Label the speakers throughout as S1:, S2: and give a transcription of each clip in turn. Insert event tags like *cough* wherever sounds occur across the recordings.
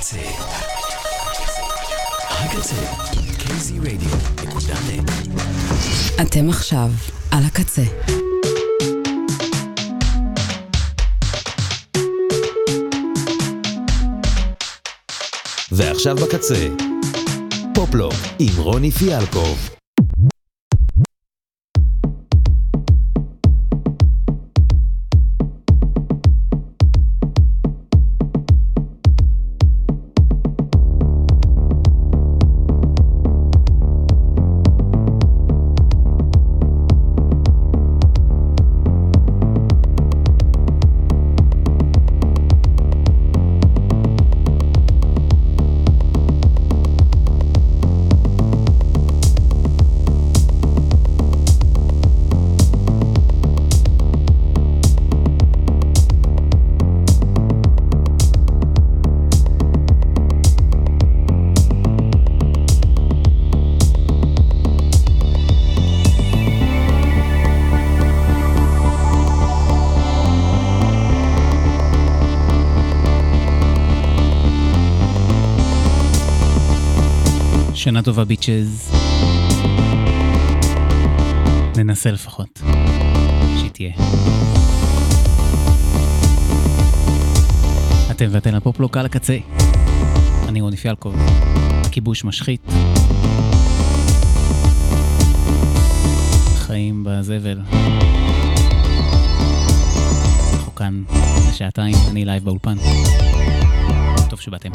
S1: הקצה. הקצה. kzradio.net
S2: אתם עכשיו על הקצה.
S1: ועכשיו בקצה. פופלוק עם רוני פיאלקוב.
S3: bitches. ננסה לפחות. שהיא תהיה. אתם ואתן ה Pop Lock על הקצה. אני רוני פיאלקוב. כיבוש משחית. חיים בזבל. אנחנו כאן לשעתיים, אני live באולפן. טוב שבאתם.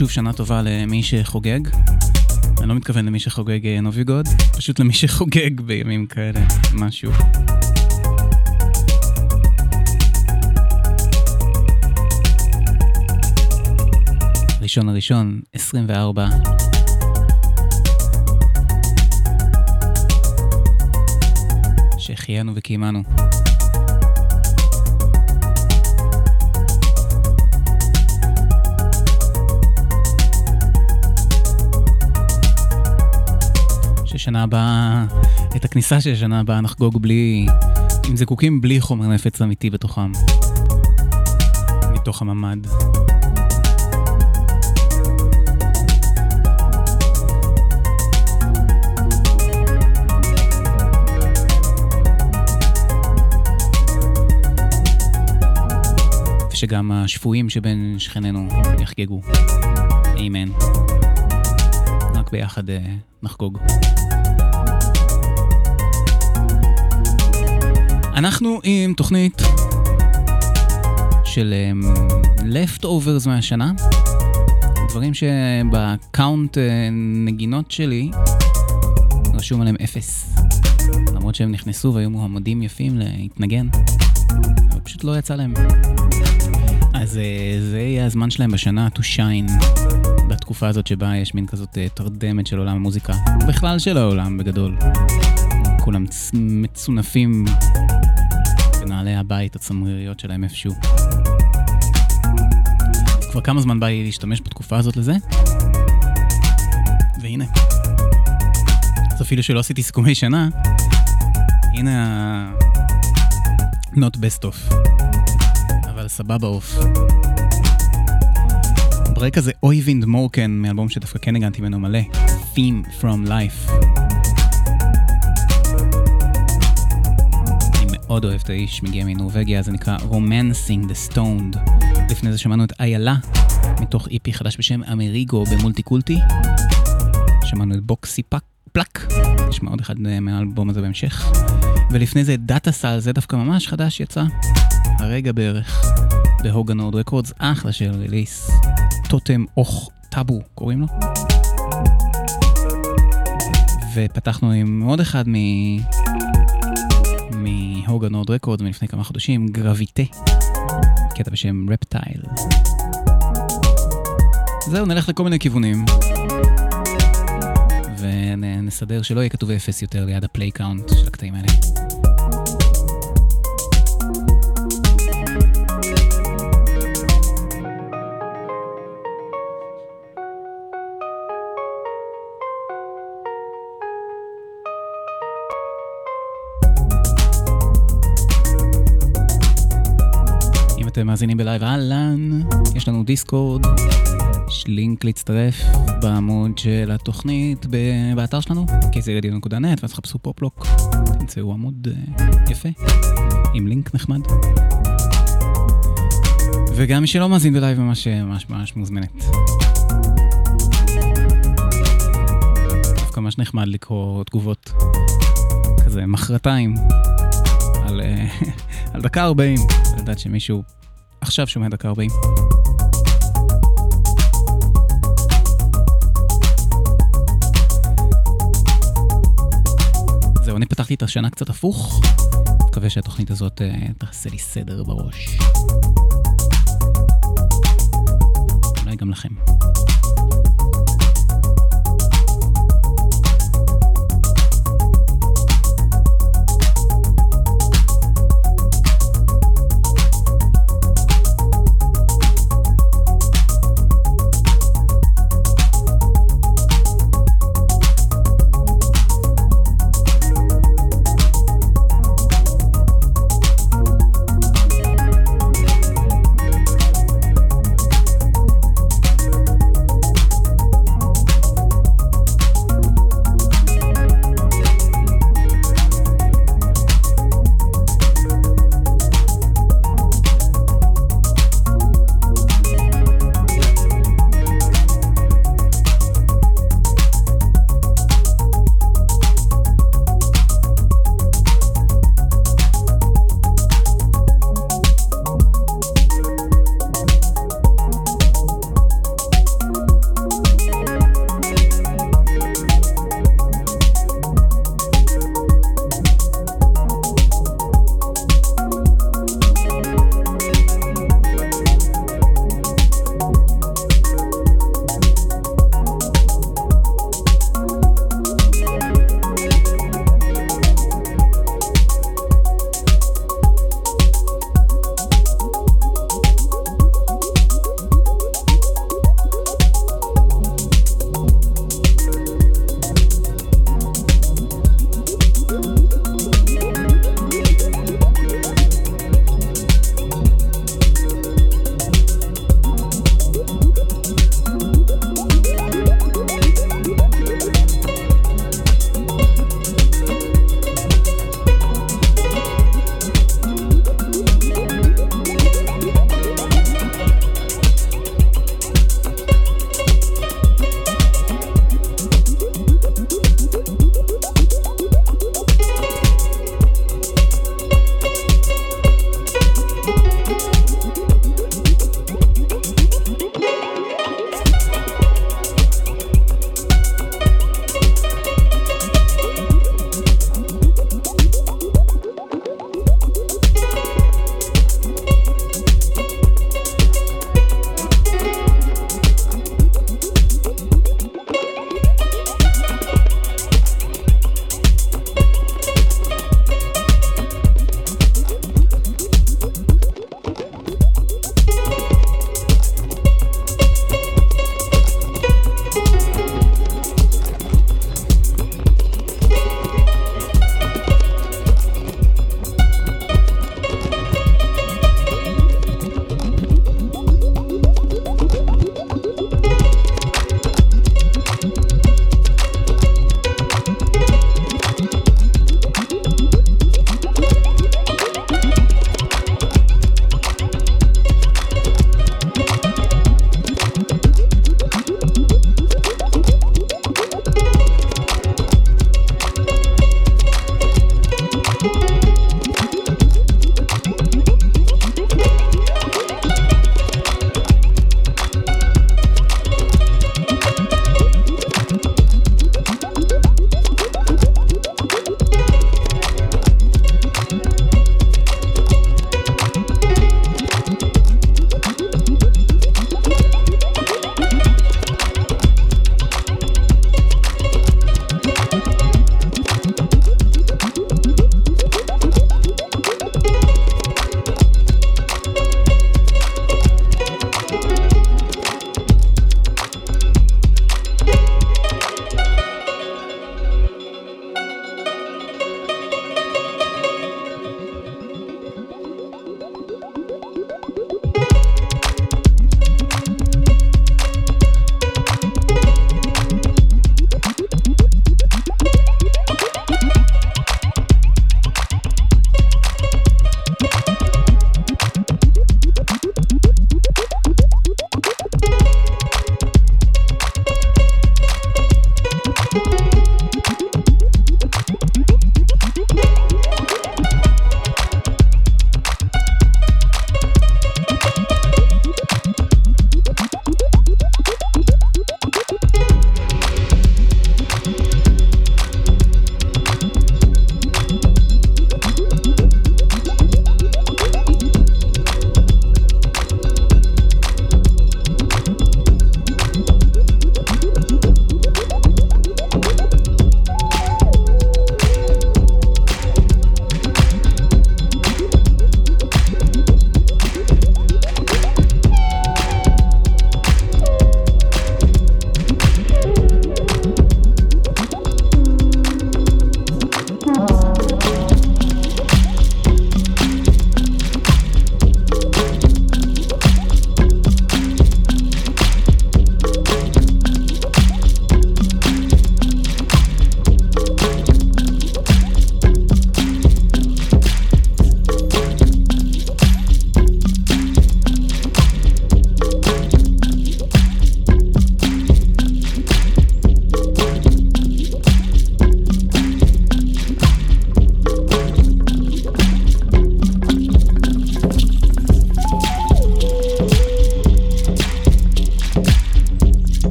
S3: שוב שנה טובה למי שחוגג. אני לא מתכוון למי שחוגג אה, נוביגוד, פשוט למי שחוגג בימים כאלה, משהו. ראשון הראשון, 24. שהחיינו וקיימנו. ששנה הבאה, את הכניסה של השנה הבאה נחגוג בלי, עם זיקוקים בלי חומר נפץ אמיתי בתוכם. מתוך הממ"ד. ושגם השפויים שבין שכנינו יחגגו. אמן. רק ביחד uh, נחגוג. אנחנו עם תוכנית של um, leftovers מהשנה, דברים שבקאונט uh, נגינות שלי רשום עליהם אפס. למרות שהם נכנסו והיו מועמדים יפים להתנגן, אבל פשוט לא יצא להם. אז זה יהיה הזמן שלהם בשנה to shine, בתקופה הזאת שבה יש מין כזאת uh, תרדמת של עולם המוזיקה, בכלל של העולם בגדול. כולם מצונפים בנעלי הבית הצמריריות שלהם איפשהו. כבר כמה זמן בא לי להשתמש בתקופה הזאת לזה, והנה. אז אפילו שלא עשיתי סיכומי שנה, הנה ה... not best of. אבל סבבה עוף. ה break הזה Øyvind Morken מאלבום שדווקא כן ניגנתי ממנו מלא, Theme From Life. אני מאוד אוהב את האיש, מגיע מנורבגיה, זה נקרא Romancing the Stoned. לפני זה שמענו את איילה, מתוך EP חדש בשם אמריגו ב Multi Culti. שמענו את בוקסי פאק. פלאק, נשמע עוד אחד מהאלבום הזה בהמשך. ולפני זה דאטה סל, זה דווקא ממש חדש יצא, הרגע בערך, ב Höga Nord Rekords, אחלה של release. טוטם אוך טאבו קוראים לו. ופתחנו עם עוד אחד מ... מ Höga Nord Rekords מלפני כמה חודשים, גרביטה, קטע בשם רפטייל. זהו, נלך לכל מיני כיוונים. ונסדר שלא יהיה כתוב אפס יותר ליד ה play count של הקטעים האלה. אתם מאזינים ב live אהלן, יש לנו Discord, יש לינק להצטרף בעמוד של התוכנית באתר שלנו, kzradio.net, ואז חפשו Pop Lock, תמצאו עמוד uh, יפה, עם לינק נחמד. וגם מי שלא מאזין ב live ממש ממש ממש מוזמנת. דווקא ממש נחמד לקרוא תגובות כזה מחרתיים על, *laughs* על דקה 40, לדעת שמישהו עכשיו שומע דקה 40. זהו, אני פתחתי את השנה קצת הפוך. מקווה שהתוכנית הזאת uh, תעשה לי סדר בראש. אולי גם לכם.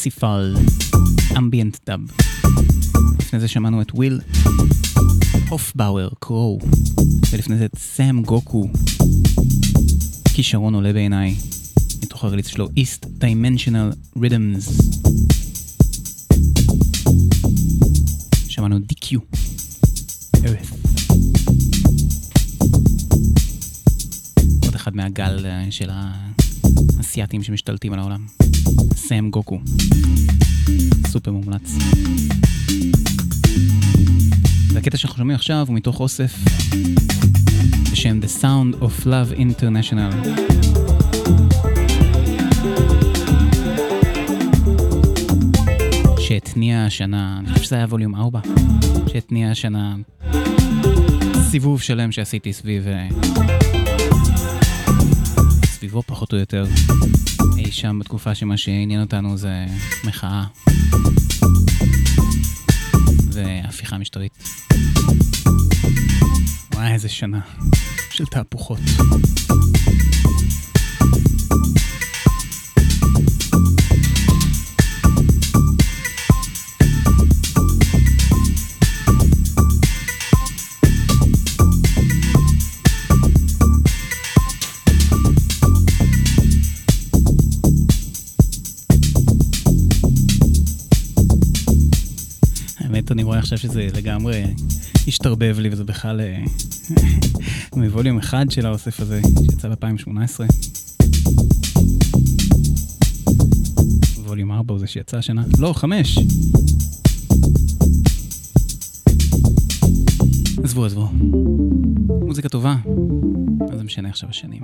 S3: פרסיפל. ambient dub. לפני זה שמענו את וויל הופבאואר, קרו. ולפני זה את Sam Goku. כישרון עולה בעיניי. מתוך ה release שלו East Dimensional Rhythms. שמענו DQ. Earth. עוד אחד מהגל אה, של האסייתים שמשתלטים על העולם. סאם גוקו. סופר מומלץ. והקטע שאנחנו שומעים עכשיו הוא מתוך אוסף בשם The Sound of Love International. שהתניע השנה, אני חושב שזה היה ווליום 4, שהתניע השנה סיבוב שלם שעשיתי סביב... סביבו פחות או יותר. אי שם בתקופה שמה שעניין אותנו זה מחאה והפיכה משטרית. וואי, איזה שנה של תהפוכות. רואה עכשיו שזה לגמרי השתרבב לי, וזה בכלל אה, *laughs* מווליום אחד של האוסף הזה, שיצא ב-2018. ווליום 4 הוא זה שיצא השנה? לא, 5. עזבו, עזבו. מוזיקה טובה, מה זה משנה עכשיו השנים.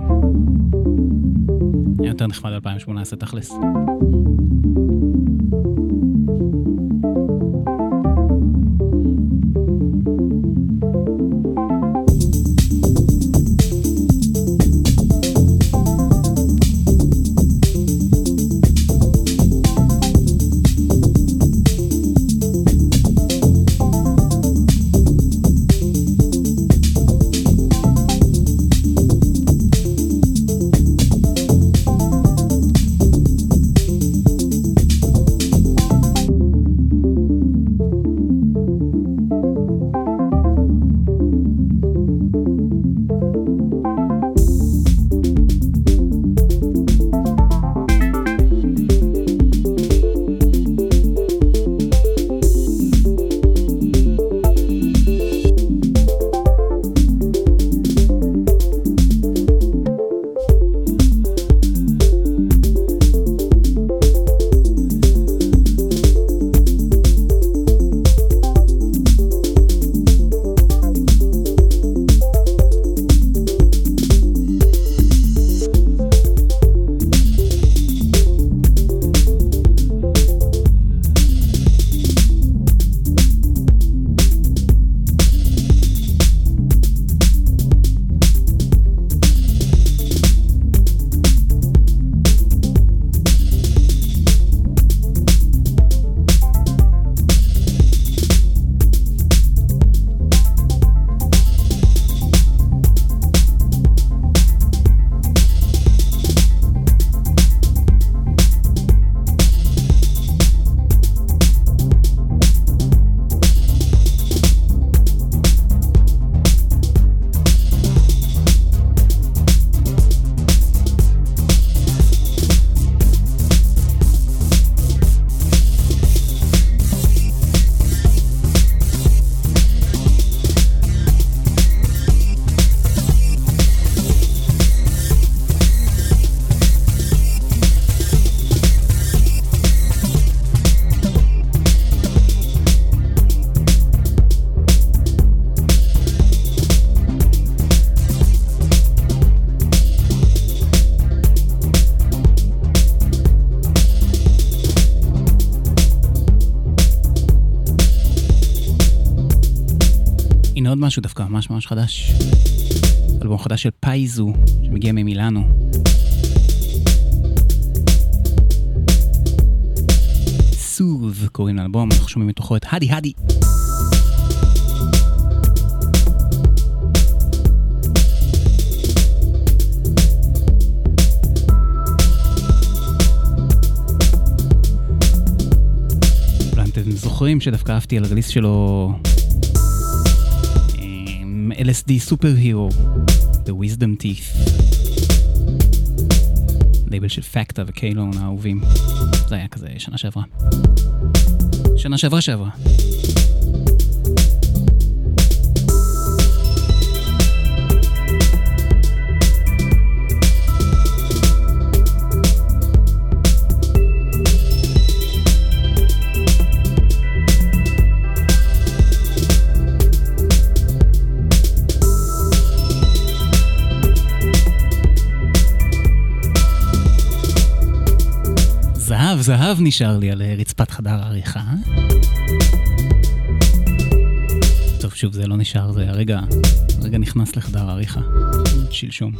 S3: היה יותר נחמד 2018 תכלס. משהו דווקא ממש ממש חדש. אלבום חדש של פאיזו, שמגיע ממילאנו. סוב קוראים לאלבום, אנחנו שומעים מתוכו את האדי הדי. אתם זוכרים שדווקא אהבתי על ריליס שלו LSD הירו, The Wisdom Teeth. לייבל של פקטה וקיילון האהובים. זה היה כזה שנה שעברה. שנה שעברה שעברה. זהב, נשאר לי על רצפת חדר העריכה. טוב, שוב, זה לא נשאר, זה הרגע, הרגע נכנס לחדר העריכה. שלשום.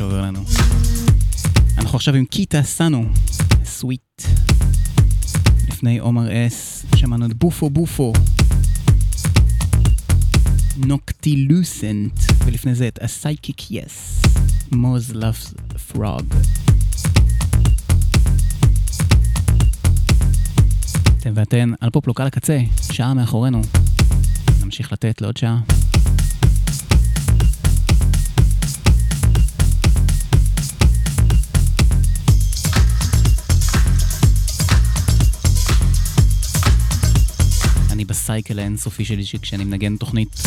S3: שעובר לנו. אנחנו עכשיו עם קיטה סאנו, סוויט. לפני עומר אס, שמענו את בופו בופו. נוקטילוסנט, ולפני זה את A Psychic Yes, Moz Frog. אתם ואתן על פופלוק על הקצה, שעה מאחורינו. נמשיך לתת לעוד שעה. אני ב cycle האינסופי שלי שכשאני מנגן תוכנית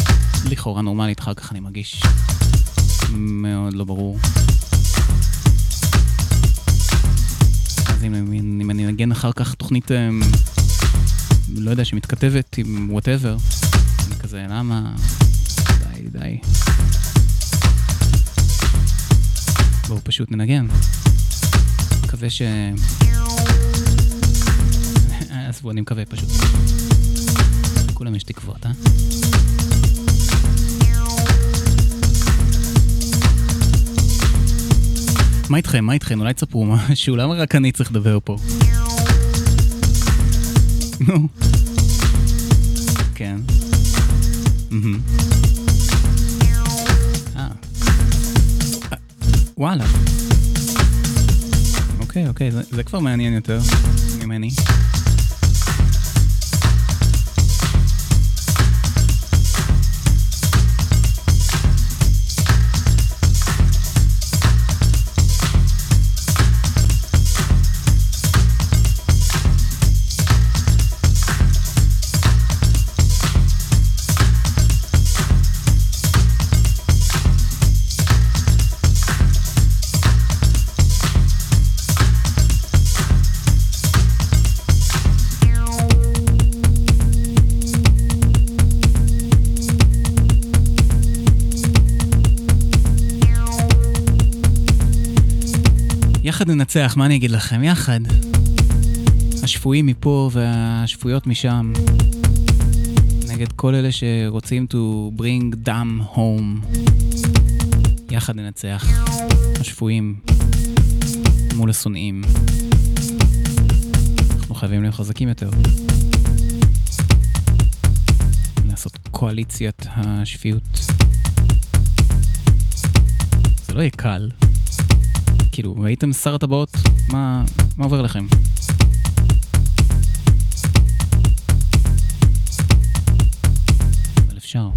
S3: לכאורה נורמלית, אחר כך אני מרגיש מאוד לא ברור. אז אם, אם אני אנגן אחר כך תוכנית, אמ, לא יודע, שמתכתבת עם whatever, אני כזה, למה? די, די. בואו פשוט ננגן. מקווה ש... עזבו, אני מקווה פשוט. לכולם יש תקוות, אה? מה איתכם? מה איתכם? אולי תספרו משהו, למה רק אני צריך לדבר פה? נו. כן. אה. וואלה. אוקיי, אוקיי, זה כבר מעניין יותר ממני. ננצח, מה אני אגיד לכם? יחד. השפויים מפה והשפויות משם. נגד כל אלה שרוצים to bring them home. יחד ננצח. השפויים מול השונאים. אנחנו חייבים להיות חזקים יותר. לעשות קואליציית השפיות. זה לא יהיה קל. כאילו, ראיתם שר הטבעות? מה, מה עובר לכם? אבל אפשר.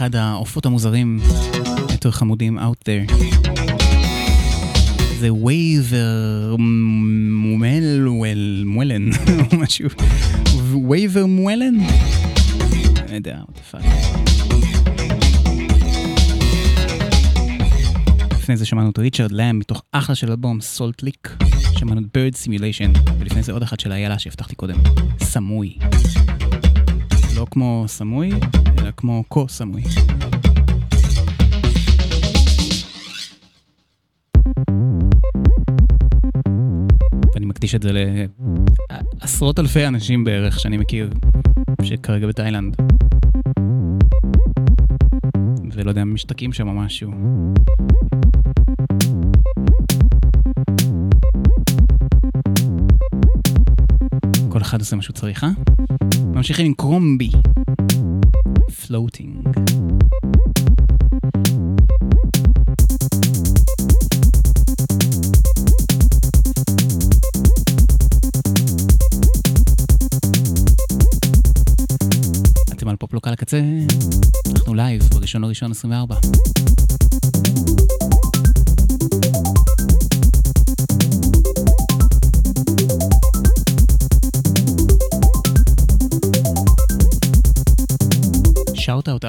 S3: אחד העופות המוזרים יותר חמודים out there. זה וייבר מואל מואלן, משהו. וייבר מואלן? לא יודע, what the fuck. לפני זה שמענו את ריצ'רד לאם מתוך אחלה של אלבום Salt Lick. שמענו את Bird Simulation, ולפני זה עוד אחת של איילה שהבטחתי קודם, סמוי. לא כמו סמוי, אלא כמו כה סמוי. ואני מקדיש את זה לעשרות אלפי אנשים בערך שאני מכיר, שכרגע בתאילנד. ולא יודע, משתקים שם משהו. כל אחד עושה מה שהוא צריך, אה? ממשיכים עם קרומבי. Floating. אתם על Pop Lock על הקצה, אנחנו live בראשון לראשון 24.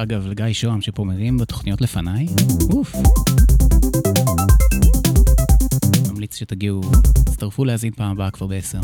S3: אגב לגיא שוהם שפה מרים בתוכניות לפניי. אוף. ממליץ שתגיעו, תצטרפו להאזין פעם הבאה כבר בעשר.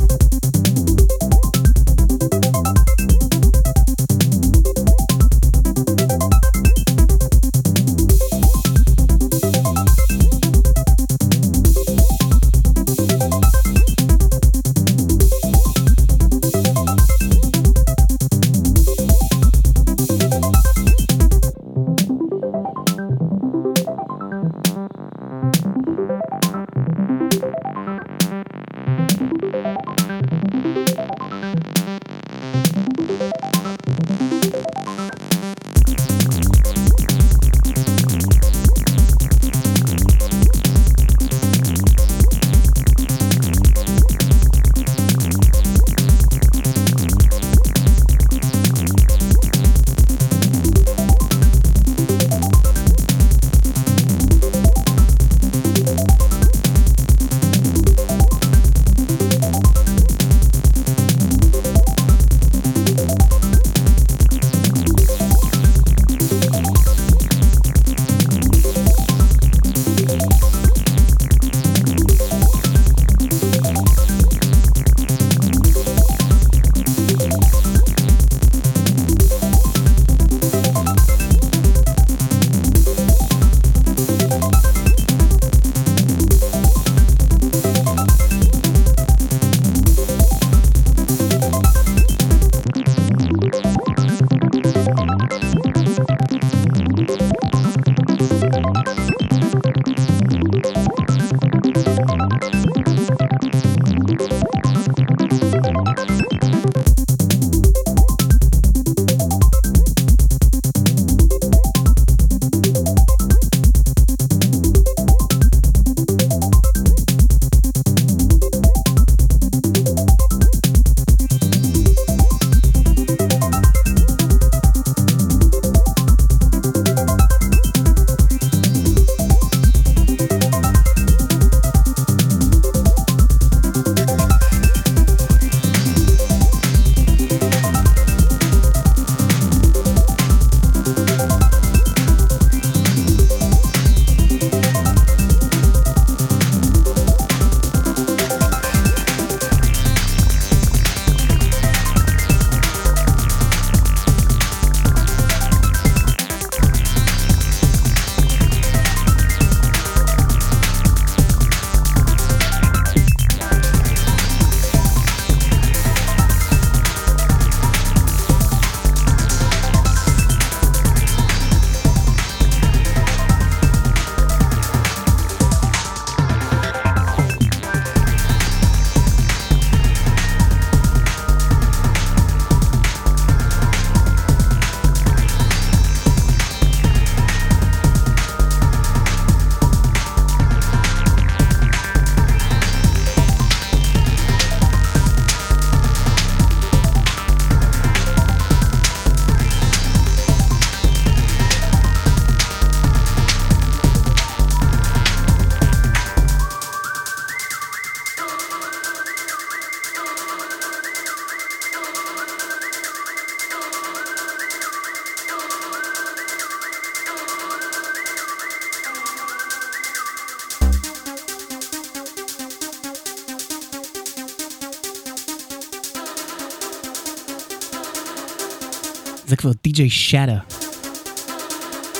S3: די.ג'יי שאטה.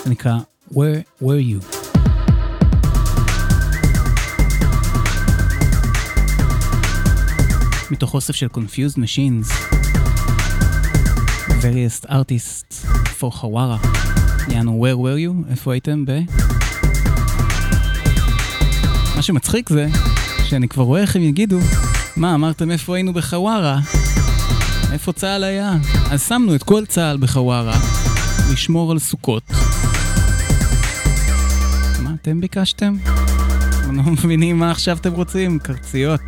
S3: זה נקרא Where were you? מתוך אוסף של Confused Machines, various artists for Hawara. יענו, where were you? איפה הייתם ב... מה שמצחיק זה שאני כבר רואה איך הם יגידו, מה, אמרתם איפה היינו בחווארה? איפה צה"ל היה? אז שמנו את כל צה"ל בחווארה, לשמור על סוכות. מה אתם ביקשתם? לא מבינים מה עכשיו אתם רוצים? קרציות.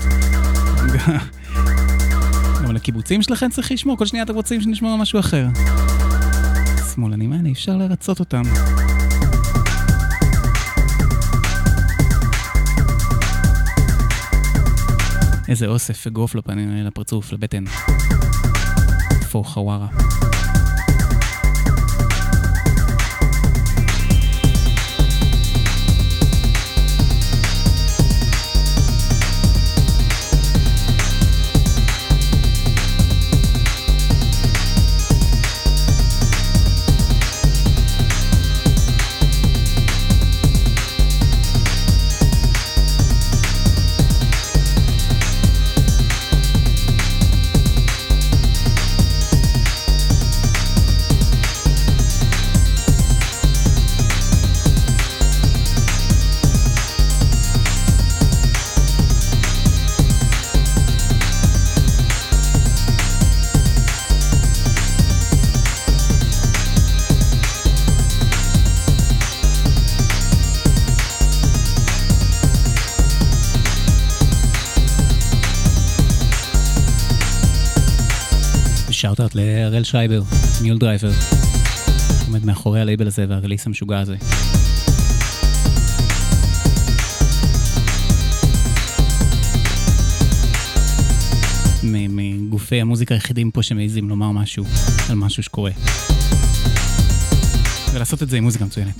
S3: גם לקיבוצים שלכם צריך לשמור, כל שנייה אתם רוצים שנשמור על משהו אחר. השמאלנים האלה, אי אפשר לרצות אותם. איזה אוסף אגרוף לפנים, לפרצוף, לבטן. 复合望啊？להראל שייבר, ניול דרייבר. עומד מאחורי הלייבל הזה וה release המשוגע הזה. מגופי המוזיקה היחידים פה שמעיזים לומר משהו על משהו שקורה. ולעשות את זה עם מוזיקה מצוינת.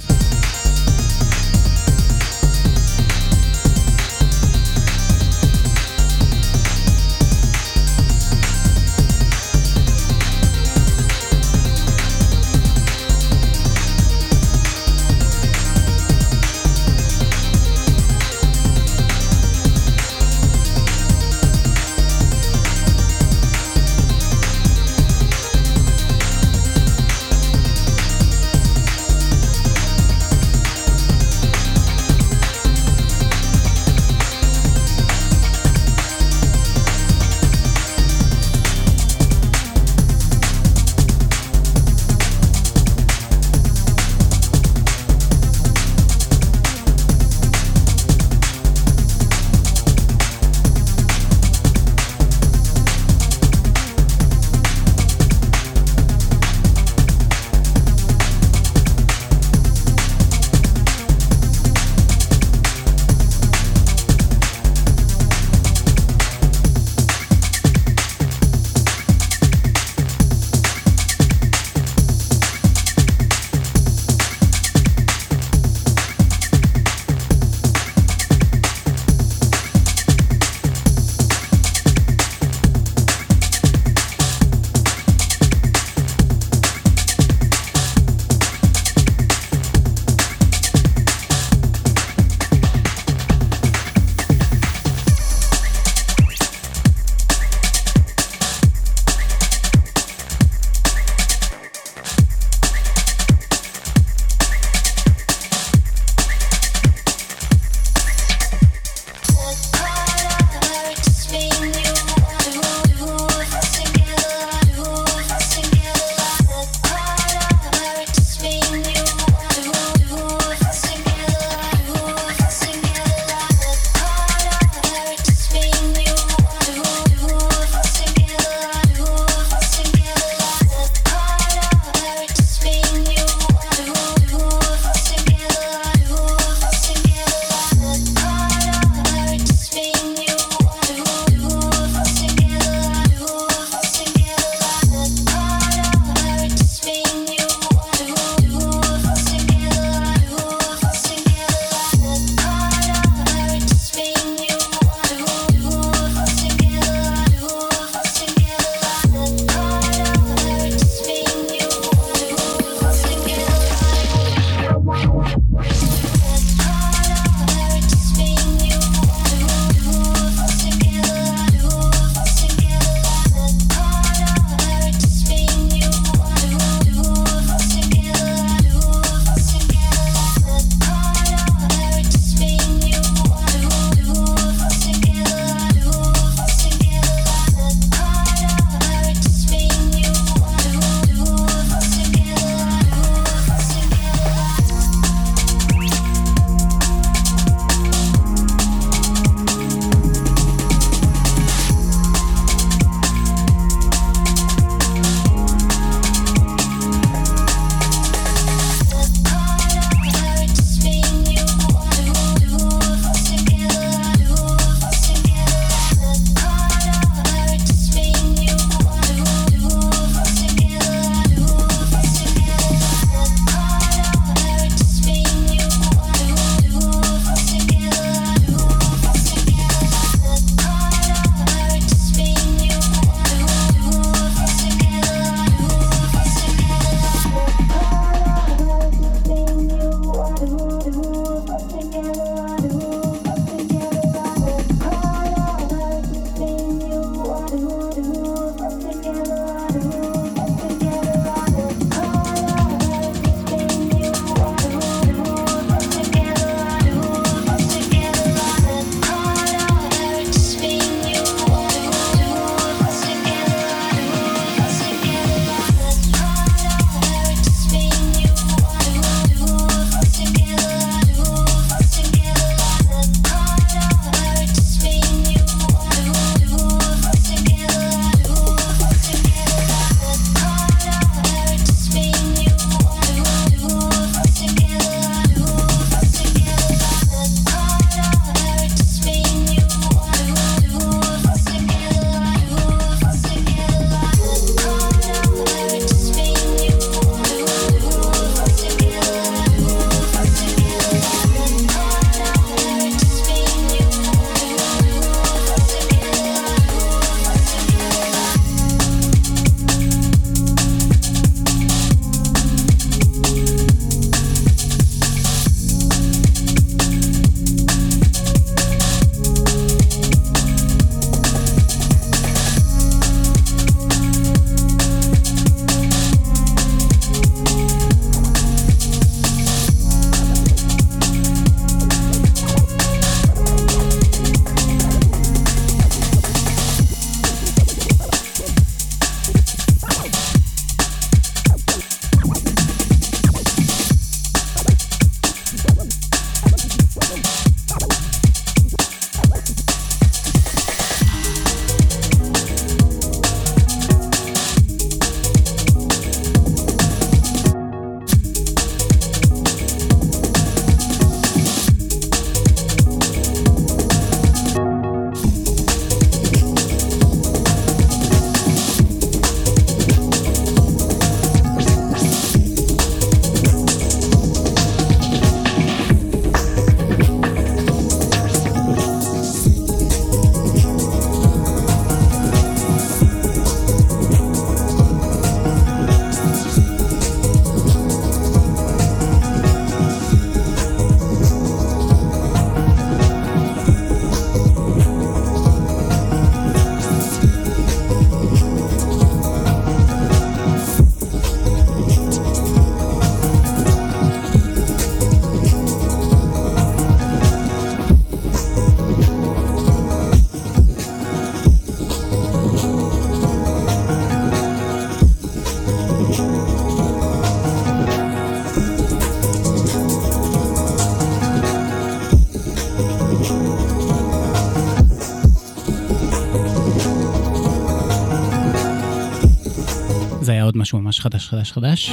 S3: משהו ממש חדש חדש חדש.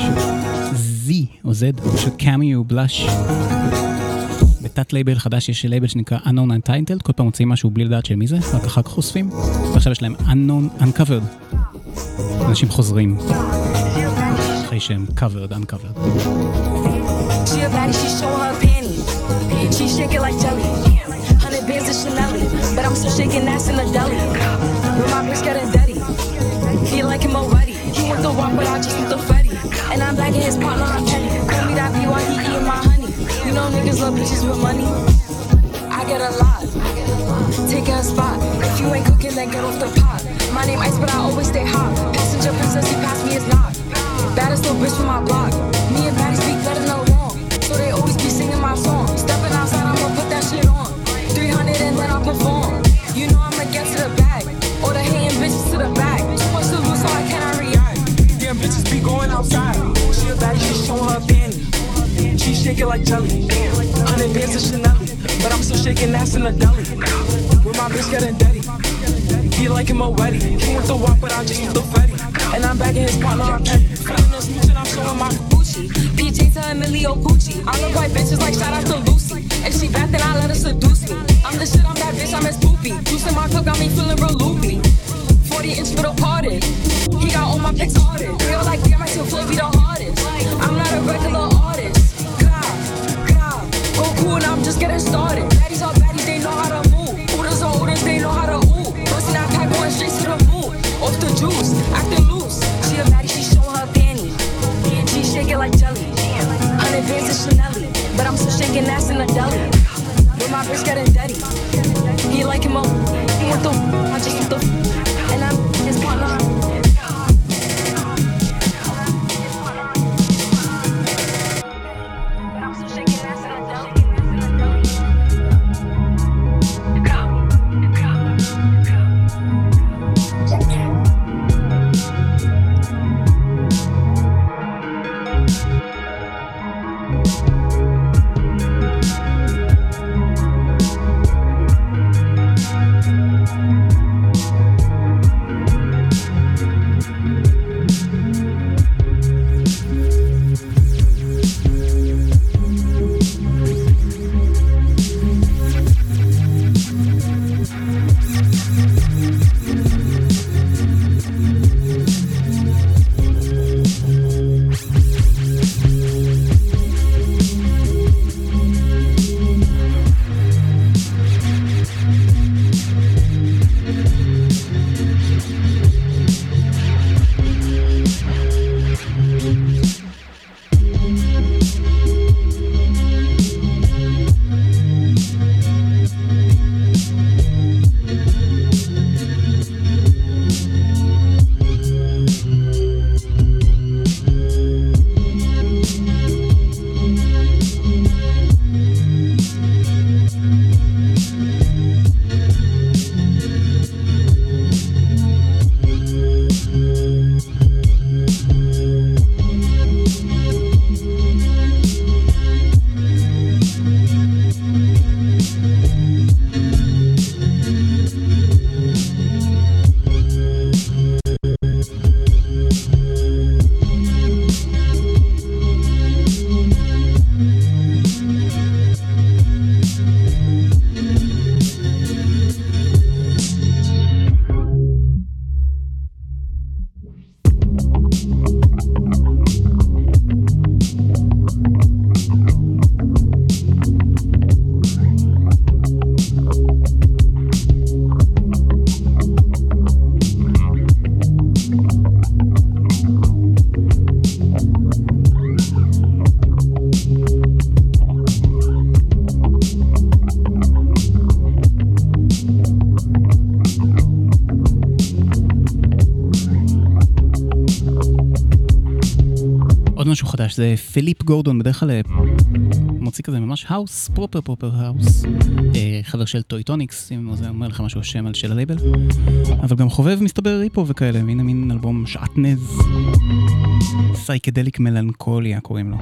S3: Z או Z של קאמי ובלאש. בתת לייבל חדש יש לייבל שנקרא unknown untitled, כל פעם מוצאים משהו בלי לדעת של מי זה, רק אחר כך חושפים, ועכשיו יש להם unknown uncovered. אנשים חוזרים. אחרי שהם covered, uncovered.
S4: Shake it like jelly. Hundred bands of Chanel, but I'm still shaking ass in the deli. Walk, but I just want the fatty. And I'm back in his partner, I'm petty. Call me that B while he eating my honey. You know niggas love bitches with money. I get a lot. Take a spot. If you ain't cooking, then get off the pot. My name Ice, but I always stay hot. Passenger princess, he passed me his knock. Baddest little bitch from my block. Me and Baddie speak better than long. So they always be singing my song. Stepping outside, I'ma put that shit on. 300 and then I perform.
S5: Shake it like jelly. Hundred bands of Chanel, but I'm still shaking ass in the deli. With my bitch getting dirty. He like him already. He want the walk, but I just the fatty. And I'm back in his partner, I'm petty. Feeling no snitch and I'm showing my
S4: Gucci. PJ to Emilio Gucci. I look white bitches like shout out to Lucy. If she bad, then I let her seduce me. I'm the shit, I'm that bitch, I'm as poopy. Juice in my cup got me feeling real loopy.
S3: זה פיליפ גורדון, בדרך כלל אה, מוציא כזה ממש האוס, proper proper האוס. חבר של Toy Tonics, אם זה אומר לך משהו השם של הלייבל. אבל גם חובב מסתבר ריפו וכאלה, והנה מין אלבום שעטנז. Psychedelic Melancholia קוראים לו.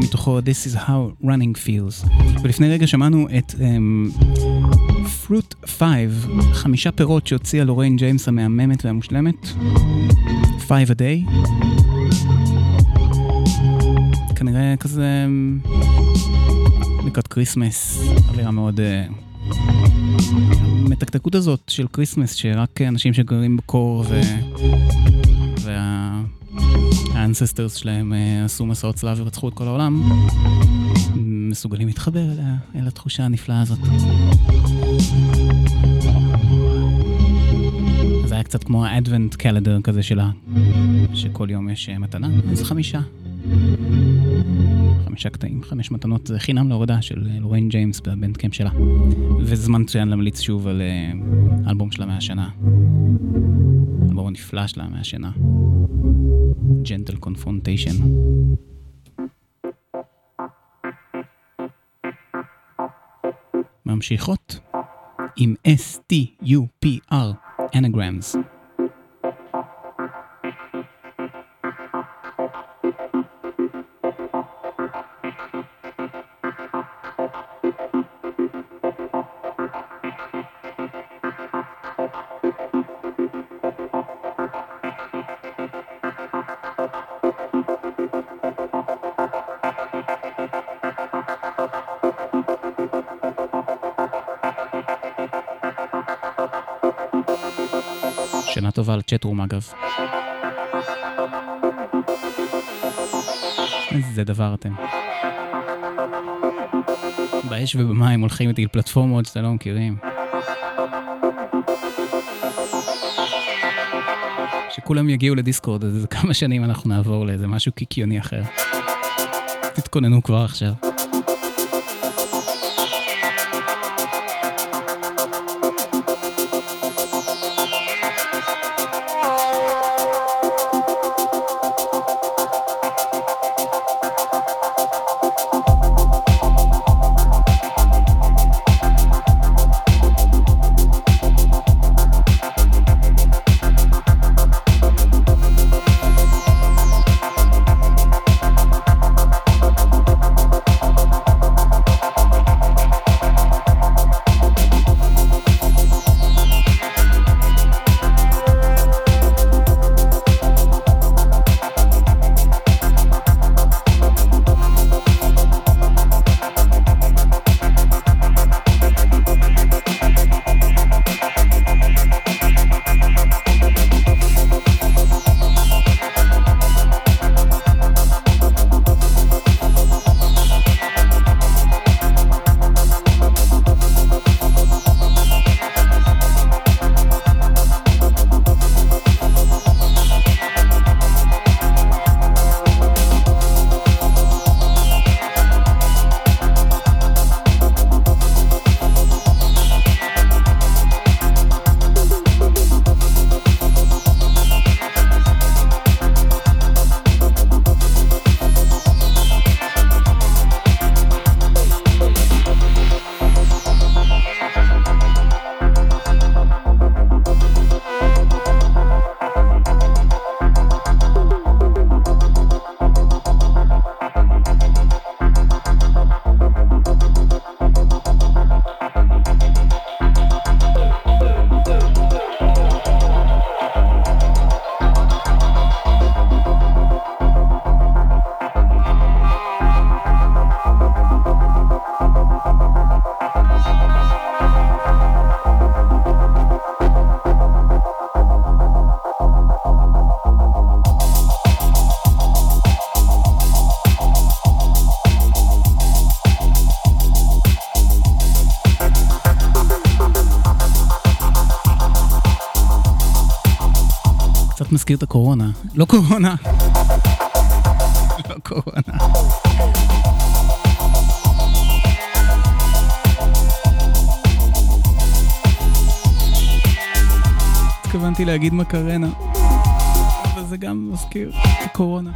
S3: מתוכו This is how running feels. ולפני רגע שמענו את fruit um, 5, חמישה פירות שהוציאה לוריין ג'יימס המהממת והמושלמת. 5 a day. וכזה לקראת כריסמס, אווירה מאוד... אה, המתקתקות הזאת של כריסמס, שרק אנשים שגרים בקור ו... וה ancestors שלהם אה, עשו מסעות צלב ורצחו את כל העולם, מסוגלים להתחבר אל, אל התחושה הנפלאה הזאת. זה היה קצת כמו ה advent calendar כזה שלה, שכל יום יש אה, מתנה, איזה חמישה. חמישה קטעים, חמש מתנות, זה חינם להורדה של אה, לוריין ג'יימס בבנדקאמפ שלה. וזמן מצוין להמליץ שוב על אה, אלבום שלה מהשנה. אלבום הנפלא שלה מהשנה. Gentle Confrontation. ממשיכות עם S-T-U-P-R, Anagrams. שנה טובה על צ'טרום אגב. איזה דבר אתם. באש ובמים הולכים איתי לפלטפורמות שאתם לא מכירים. שכולם יגיעו לדיסקורד, אז כמה שנים אנחנו נעבור לאיזה משהו קיקיוני אחר. תתכוננו כבר עכשיו. מזכיר את הקורונה. לא קורונה. לא קורונה. התכוונתי להגיד מקרנה, אבל זה גם מזכיר את הקורונה.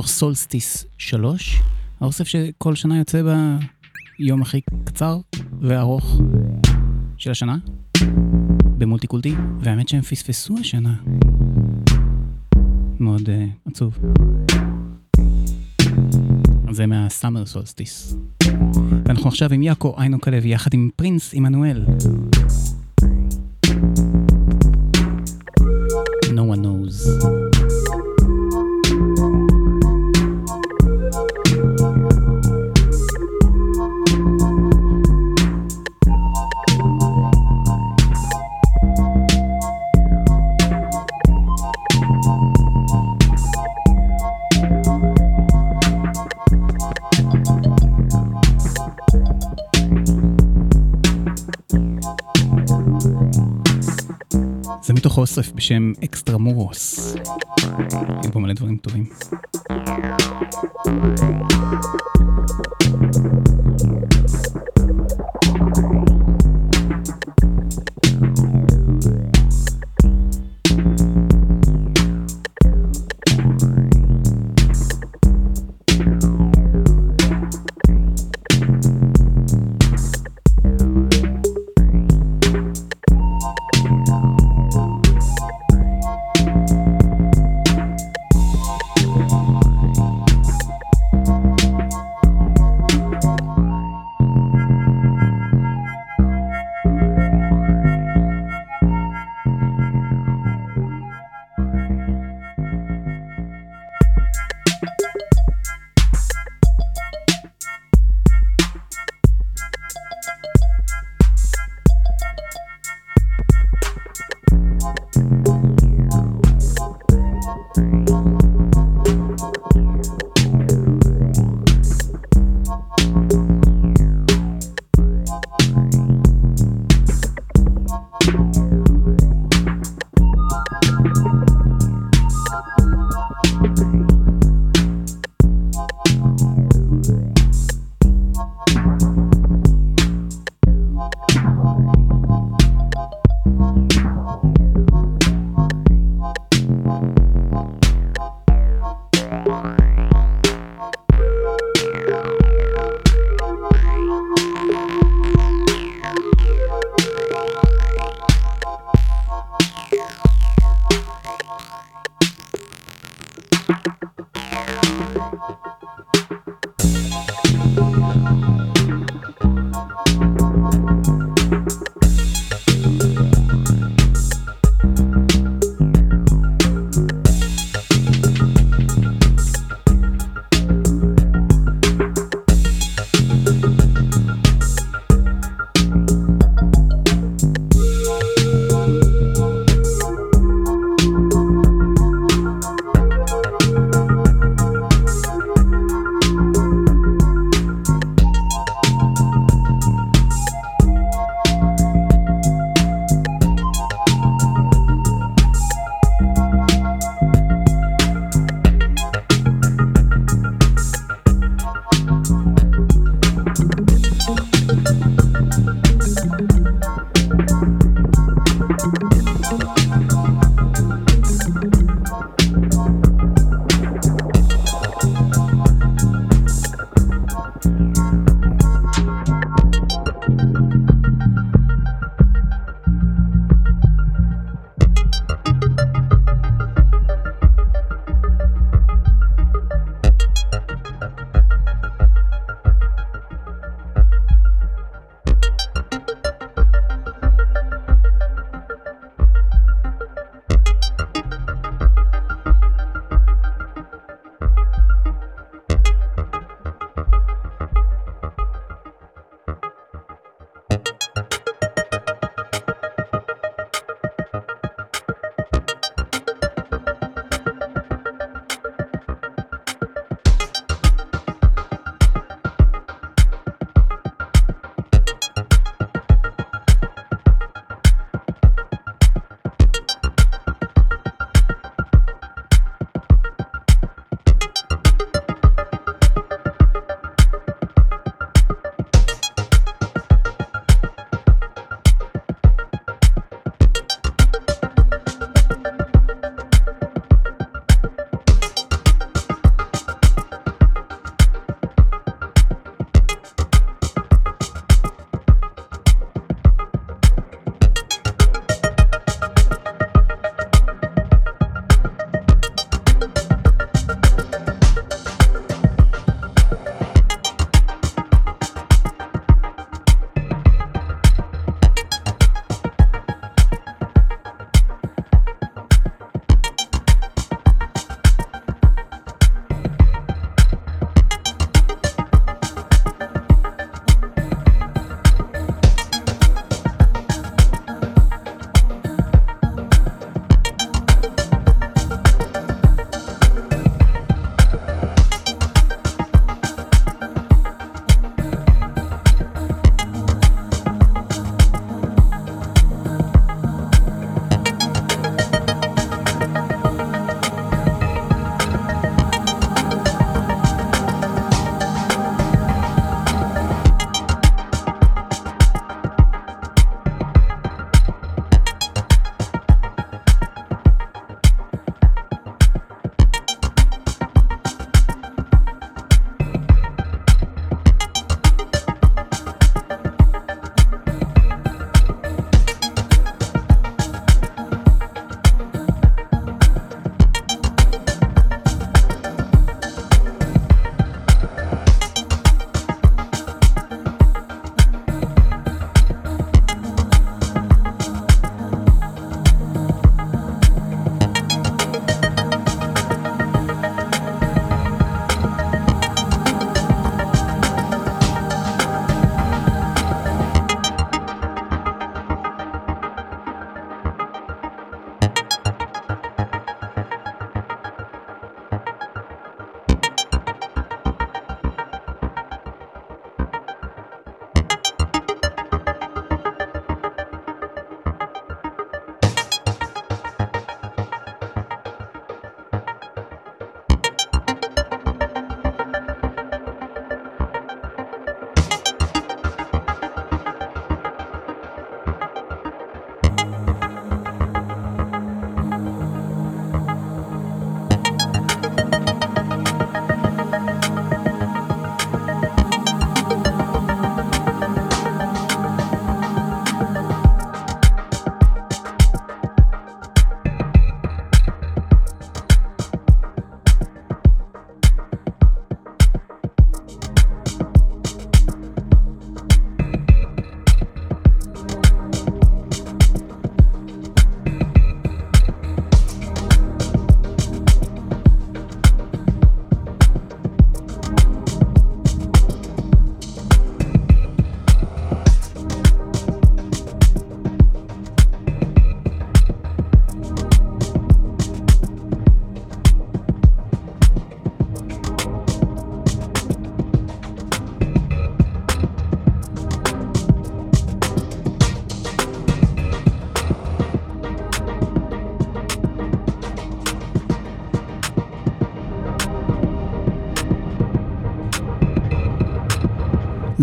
S3: מתוך Solstice 3, האוסף שכל שנה יוצא ביום הכי קצר וארוך של השנה, ב Multi Culti, והאמת שהם פספסו השנה. מאוד uh, עצוב. זה מה summer solstice. ואנחנו עכשיו עם יאקו עיינו כלב יחד עם פרינס עמנואל. אוסף בשם אקסטרמורוס. היו פה מלא דברים טובים.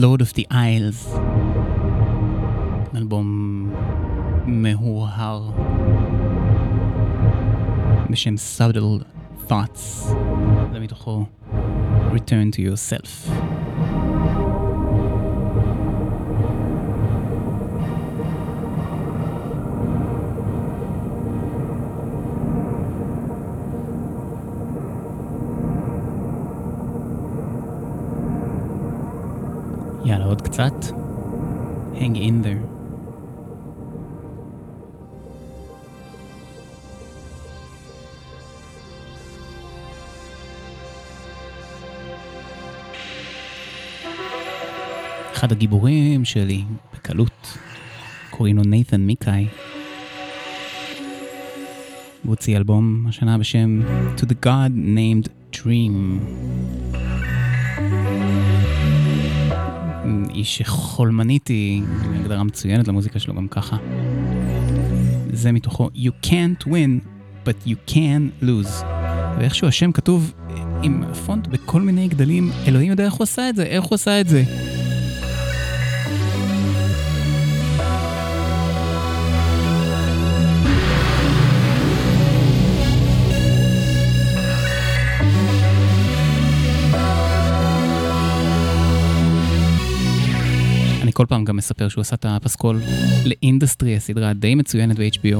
S3: Lord of the Isles. אלבום מהורהר בשם Subtle Thoughts. זה מתוכו Return to Yourself. יאללה, עוד קצת. Hang in there. אחד הגיבורים שלי, בקלות, קוראים לו נייתן מיקאי. הוא הוציא אלבום השנה בשם To the God Named Dream. איש חולמניתי, הגדרה מצוינת למוזיקה שלו גם ככה. זה מתוכו You can't win, but you can lose. ואיכשהו השם כתוב עם פונט בכל מיני גדלים, אלוהים יודע איך הוא עשה את זה, איך הוא עשה את זה. כל פעם גם מספר שהוא עשה את הפסקול ל Industry, הסדרה די מצוינת ב-HBO.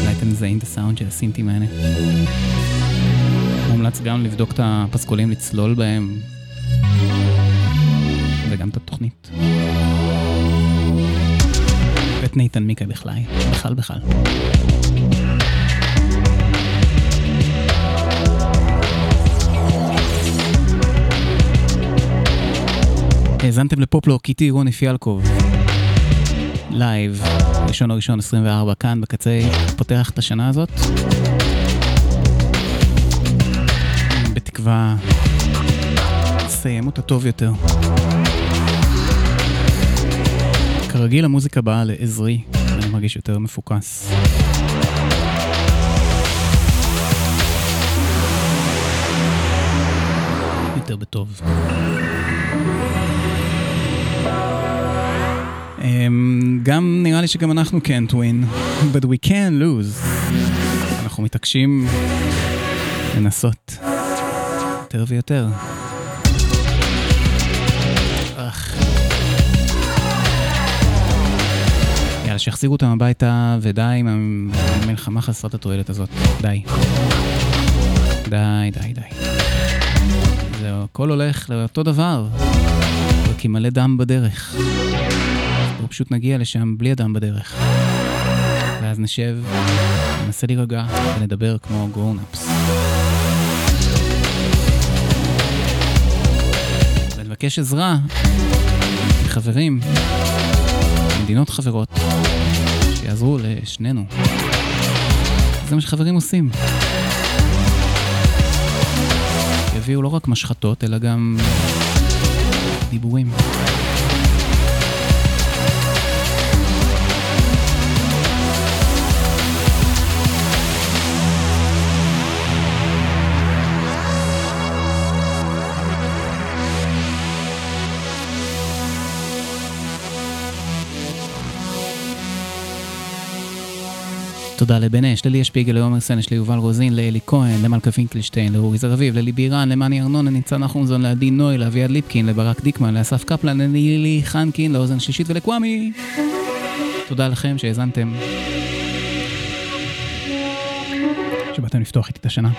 S3: אולי אתם מזהים את הסאונד של הסינטים האלה. מומלץ גם לבדוק את הפסקולים, לצלול בהם, וגם את התוכנית. ואת נייתן מיקיי בכלל, בכלל בכלל. האזנתם ל Pop Lock, איתי רוני פיאלקוב. לייב, ראשון הראשון 24, כאן בקצה, פותח את השנה הזאת. בתקווה לסיים אותה טוב יותר. כרגיל המוזיקה באה לעזרי, אני מרגיש יותר מפוקס. יותר בטוב. Um, גם נראה לי שגם אנחנו can't win, but we can lose. אנחנו מתעקשים לנסות יותר ויותר. יאללה, שיחזירו אותם הביתה, ודי עם המלחמה חסרת התועלת הזאת. די. די, די, די. זהו, הכל הולך לאותו דבר, רק עם מלא דם בדרך. פשוט נגיע לשם בלי אדם בדרך. ואז נשב, ננסה להירגע ונדבר כמו גרונאפס. ונבקש עזרה מחברים, מדינות חברות, שיעזרו לשנינו. זה מה שחברים עושים. יביאו לא רק משחטות, אלא גם דיבורים. תודה לבן אש, לליה שפיגל, לעומר סנש, ליובל רוזין, לאלי כהן, למלכה פינקלשטיין, לאורי זרביב, לליבי רן, למאני ארנון, לניצן נחומזון, לעדי נוי, לאביעד ליפקין, לברק דיקמן, לאסף קפלן, לנילי חנקין, לאוזן שלישית ולקוואמי. תודה לכם שהאזנתם. שבאתם לפתוח איתי את השנה.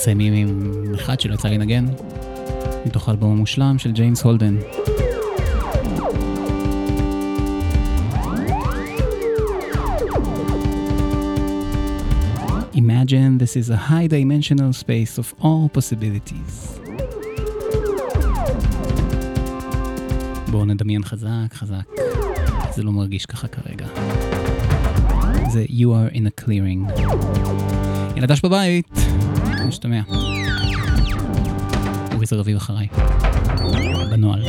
S3: מסיימים עם אחד שלא יצא לי לנגן, מתוך האלבום המושלם של ג'יימס הולדן. Imagine this is a high dimensional space of all possibilities. בואו נדמיין חזק חזק, זה לא מרגיש ככה כרגע. זה You are in a clearing. ילדש בבית, נשתמע. אורי זרביב אחריי, בנוהל.